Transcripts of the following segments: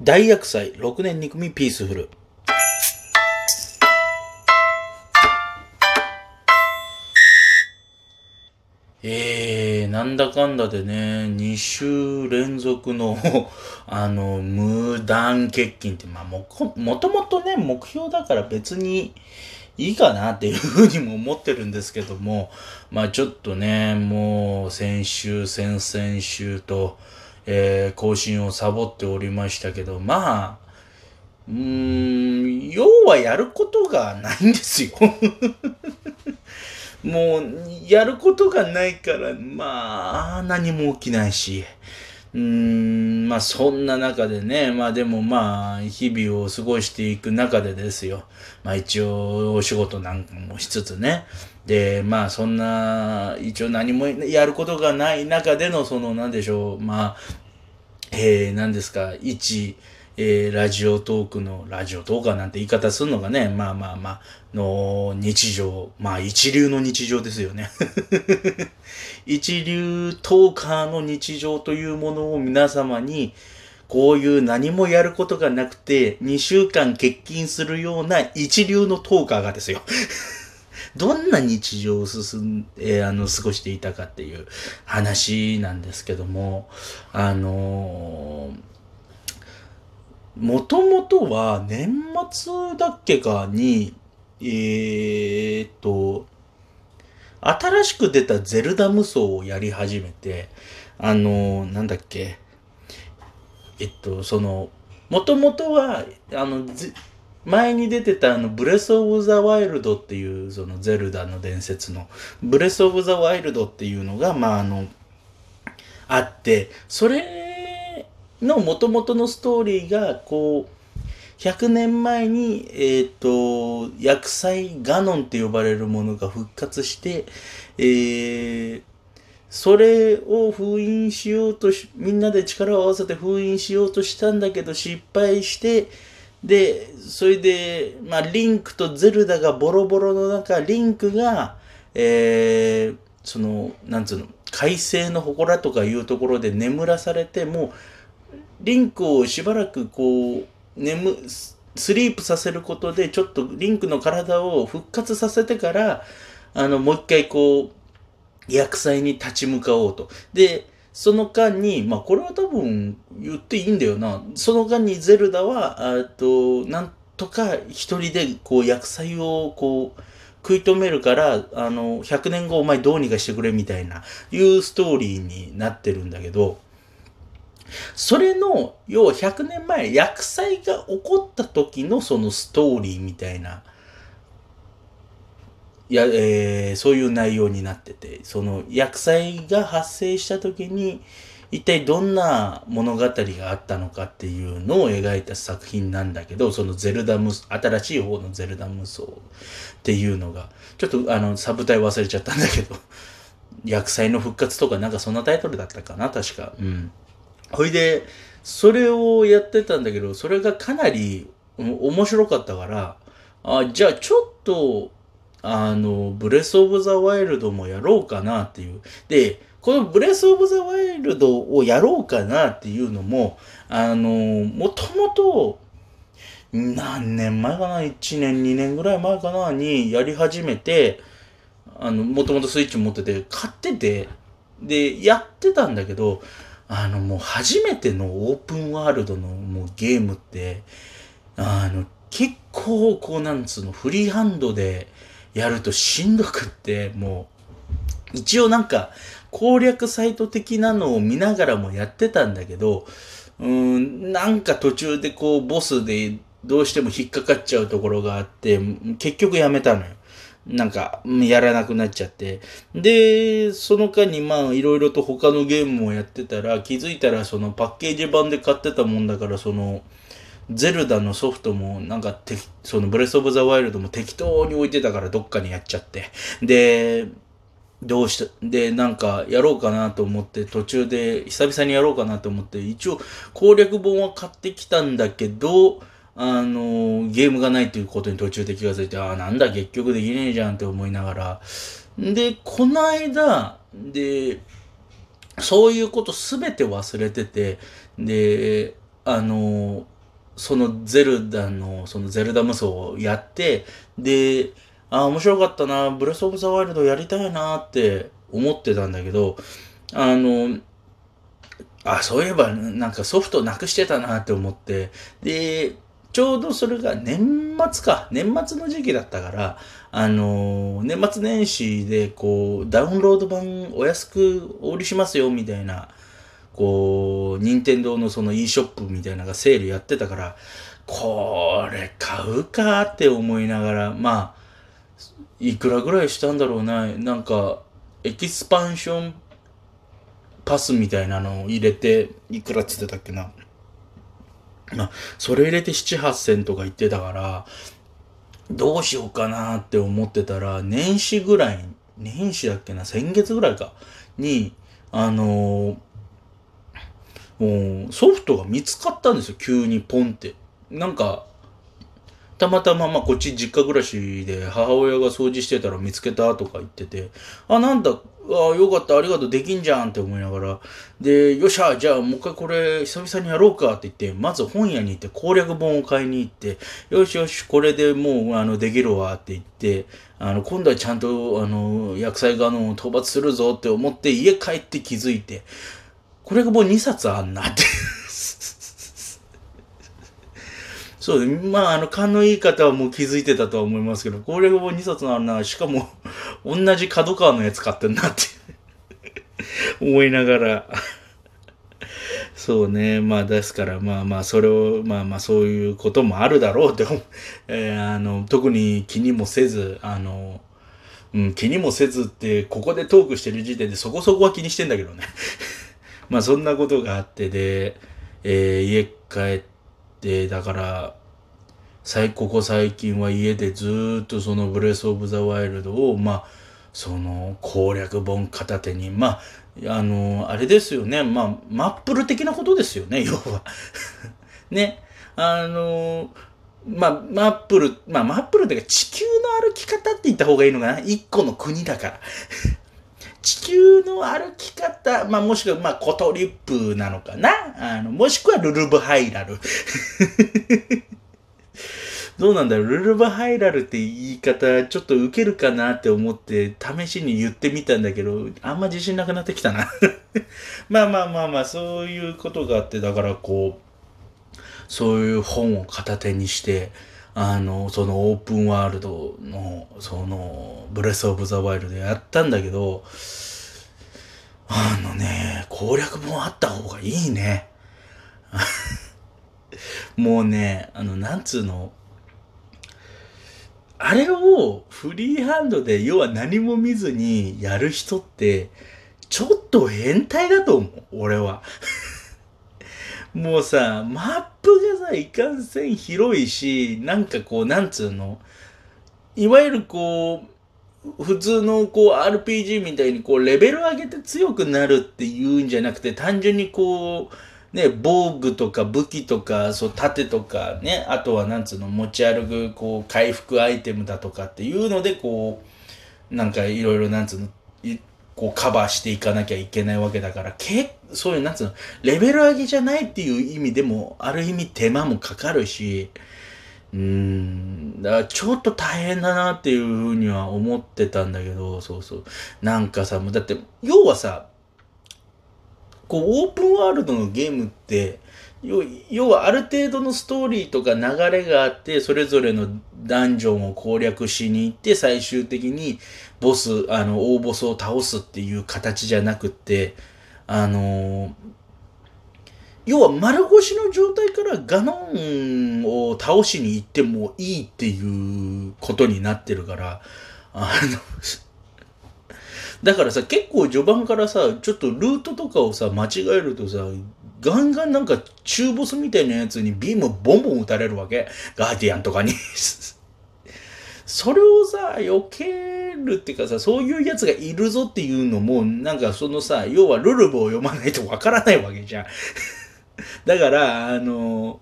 大薬祭6年2組ピースフル。えー、なんだかんだでね、2週連続の あの、無断欠勤って、まあも、もともとね、目標だから別にいいかなっていうふうにも思ってるんですけども、まあちょっとね、もう先週、先々週と、えー、更新をサボっておりましたけど、まあ、うーん、要はやることがないんですよ もう、やることがないから、まあ、何も起きないし。うーん、まあそんな中でね、まあでもまあ日々を過ごしていく中でですよ。まあ一応お仕事なんかもしつつね。で、まあそんな、一応何もやることがない中でのそのなんでしょう、まあ、えー、何ですか、一、えー、ラジオトークの、ラジオトーカーなんて言い方するのがね、まあまあまあ、の日常、まあ一流の日常ですよね。一流トーカーの日常というものを皆様に、こういう何もやることがなくて、2週間欠勤するような一流のトーカーがですよ。どんな日常を進ん、えー、あの、過ごしていたかっていう話なんですけども、あのーもともとは年末だっけかに、えー、っと、新しく出たゼルダ無双をやり始めて、あの、なんだっけ、えっと、その、もともとは、あの、前に出てたあの、ブレスオブザワイルドっていう、そのゼルダの伝説の、ブレスオブザワイルドっていうのが、まあ、あの、あって、それの元々のストーリーが、こう、100年前に、えっ、ー、と、薬剤ガノンって呼ばれるものが復活して、えー、それを封印しようとし、みんなで力を合わせて封印しようとしたんだけど失敗して、で、それで、まあ、リンクとゼルダがボロボロの中、リンクが、えー、その、なんつうの、海星の祠とかいうところで眠らされて、もう、リンクをしばらくこう、眠、スリープさせることで、ちょっとリンクの体を復活させてから、あの、もう一回こう、薬剤に立ち向かおうと。で、その間に、まあこれは多分言っていいんだよな。その間にゼルダは、あと、なんとか一人でこう薬剤をこう、食い止めるから、あの、100年後お前どうにかしてくれみたいな、いうストーリーになってるんだけど、それの、要は100年前、薬剤が起こった時のそのストーリーみたいな、や、えー、そういう内容になってて、その薬剤が発生した時に、一体どんな物語があったのかっていうのを描いた作品なんだけど、そのゼルダムス、新しい方のゼルダ無双っていうのが、ちょっとあの、サブタイ忘れちゃったんだけど、薬剤の復活とかなんかそんなタイトルだったかな、確か。うん。ほいで、それをやってたんだけど、それがかなり面白かったから、あ、じゃあちょっと、あの、ブレスオブザワイルドもやろうかなっていう。で、このブレスオブザワイルドをやろうかなっていうのも、あの、もともと、何年前かな ?1 年、2年ぐらい前かなにやり始めて、あの、もともとスイッチ持ってて、買ってて、で、やってたんだけど、あのもう初めてのオープンワールドのもうゲームって、あの結構こうなんつうのフリーハンドでやるとしんどくってもう一応なんか攻略サイト的なのを見ながらもやってたんだけど、うーん、なんか途中でこうボスでどうしても引っかかっちゃうところがあって、結局やめたのよ。なんか、やらなくなっちゃって。で、その間にまあ、いろいろと他のゲームをやってたら、気づいたらそのパッケージ版で買ってたもんだから、その、ゼルダのソフトも、なんかて、そのブレスオブザワイルドも適当に置いてたからどっかにやっちゃって。で、どうした、で、なんかやろうかなと思って、途中で久々にやろうかなと思って、一応攻略本は買ってきたんだけど、あの、ゲームがないっていうことに途中で気がついて、ああ、なんだ、結局できねえじゃんって思いながら。で、この間、で、そういうことすべて忘れてて、で、あの、そのゼルダの、そのゼルダ無双をやって、で、あ、面白かったな、ブレスオブザワイルドやりたいなって思ってたんだけど、あの、あ、そういえばなんかソフトなくしてたなって思って、で、ちょうどそれが年末か、年末の時期だったから、あのー、年末年始でこう、ダウンロード版お安くお売りしますよみたいな、こう、任天堂のその e ショップみたいなのがセールやってたから、これ買うかって思いながら、まあ、いくらぐらいしたんだろうな、なんか、エキスパンションパスみたいなのを入れて、いくらって言ってたっけな。まあ、それ入れて7、8千とか言ってたから、どうしようかなって思ってたら、年始ぐらい、年始だっけな、先月ぐらいか、に、あのー、もうソフトが見つかったんですよ、急にポンって。なんか、たまたま、まあ、こっち実家暮らしで母親が掃除してたら見つけたとか言ってて、あ、なんだ、あよかった、ありがとう、できんじゃんって思いながら、で、よっしゃ、じゃあもう一回これ久々にやろうかって言って、まず本屋に行って攻略本を買いに行って、よしよし、これでもう、あの、できるわって言って、あの、今度はちゃんと、あの、薬剤がの討伐するぞって思って家帰って気づいて、これがもう2冊あんなって。そう、まあ、あの、勘のいい方はもう気づいてたとは思いますけど、攻略本2冊あるな、しかも、同じ角川のやつ買ってんなって。思いながら。そうね、まあ、ですから、まあまあ、それを、まあまあ、そういうこともあるだろうって、えー、あの、特に気にもせず、あの、うん、気にもせずって、ここでトークしてる時点でそこそこは気にしてんだけどね。まあ、そんなことがあってで、えー、家帰って、だから、ここ最近は家でずっとそのブレスオブザワイルドを、まあ、その攻略本片手に、まあ、あの、あれですよね。まあ、マップル的なことですよね、要は。ね。あの、まあ、マップル、まあ、マップルっていうか地球の歩き方って言った方がいいのかな一個の国だから。地球の歩き方、まあ、もしくは、まあ、コトリップなのかな？あの、もしくはルルブハイラル。どうなんだろう、ルルバハイラルって言い方、ちょっとウケるかなって思って、試しに言ってみたんだけど、あんま自信なくなってきたな。まあまあまあまあ、そういうことがあって、だからこう、そういう本を片手にして、あの、そのオープンワールドの、その、ブレスオブザワイルドやったんだけど、あのね、攻略本あった方がいいね。もうね、あの、なんつうの、あれをフリーハンドで要は何も見ずにやる人って、ちょっと変態だと思う、俺は。もうさ、マップがさ、いかんせん広いし、なんかこう、なんつうの、いわゆるこう、普通のこう RPG みたいにこうレベル上げて強くなるっていうんじゃなくて単純にこうね、防具とか武器とか、そう、盾とかね、あとはなんつうの、持ち歩く、こう、回復アイテムだとかっていうので、こう、なんかいろいろなんつうの、こうカバーしていかなきゃいけないわけだから、けそういう、なんつうの、レベル上げじゃないっていう意味でも、ある意味手間もかかるし、うーん、だからちょっと大変だなっていうふうには思ってたんだけど、そうそう。なんかさ、もうだって、要はさ、こう、オープンワールドのゲームって、要はある程度のストーリーとか流れがあって、それぞれのダンジョンを攻略しに行って、最終的にボス、あの、大ボスを倒すっていう形じゃなくって、あの要は丸腰の状態からガノンを倒しに行ってもいいっていうことになってるから、あのだからさ、結構序盤からさ、ちょっとルートとかをさ、間違えるとさ、ガンガンなんか中ボスみたいなやつにビームボンボン撃たれるわけ。ガーディアンとかに それをさ、避けるっていうかさ、そういうやつがいるぞっていうのも、なんかそのさ、要はルルブを読まないとわからないわけじゃん。だから、あの、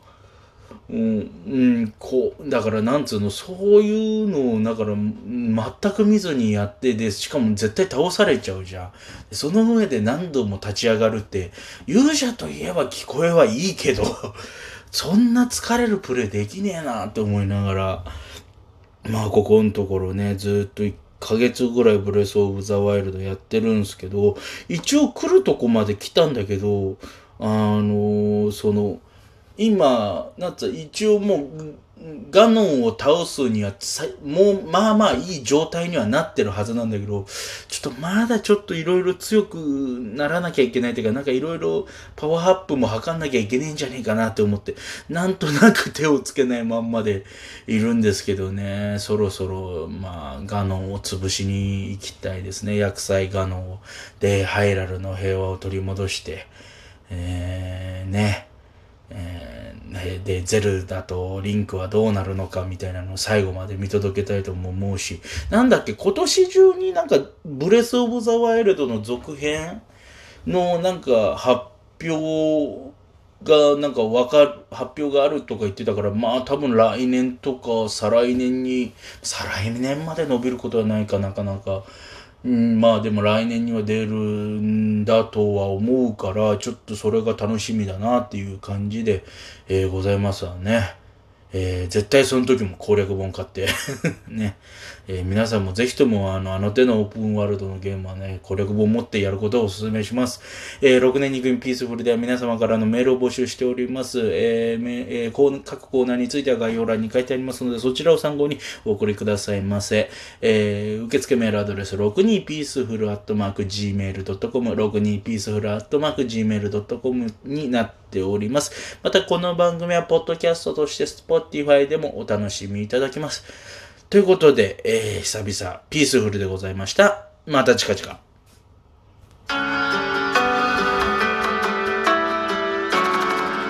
うん、うん、こう、だからなんつうの、そういうのを、だから、全く見ずにやって、で、しかも絶対倒されちゃうじゃん。その上で何度も立ち上がるって、勇者といえば聞こえはいいけど、そんな疲れるプレイできねえなって思いながら、まあ、ここのところね、ずっと1ヶ月ぐらいブレスオブザワイルドやってるんですけど、一応来るとこまで来たんだけど、あのー、その、今、なんつう、一応もう、ガノンを倒すにはもうまあまあいい状態にはなってるはずなんだけど、ちょっとまだちょっといろいろ強くならなきゃいけないというか、なんかいろいろパワーアップも測んなきゃいけねえんじゃねえかなって思って、なんとなく手をつけないまんまでいるんですけどね、そろそろまあガノンを潰しに行きたいですね。薬剤ガノンを。で、ハイラルの平和を取り戻して、えー、ね。えー、で、ゼルダとリンクはどうなるのかみたいなのを最後まで見届けたいとも思うし、なんだっけ、今年中になんか、ブレスオブザワイルドの続編のなんか発表がなんかわかる、発表があるとか言ってたから、まあ多分来年とか再来年に、再来年まで伸びることはないかなかなか。うん、まあでも来年には出るんだとは思うから、ちょっとそれが楽しみだなっていう感じで、えー、ございますわね。えー、絶対その時も攻略本買って ね、えー、皆さんもぜひともあの、あの手のオープンワールドのゲームはね、攻略本持ってやることをお勧めします。えー、6年2組ピースフルでは皆様からのメールを募集しております。えーえー、各コーナーについては概要欄に書いてありますので、そちらを参考にお送りくださいませ。えー、受付メールアドレス、62peaceful.gmail.com、62peaceful.gmail.com になっております。また、この番組は、ポッドキャストとして、Spotify でもお楽しみいただけます。ということで、えー、久々、ピースフルでございました。また近々。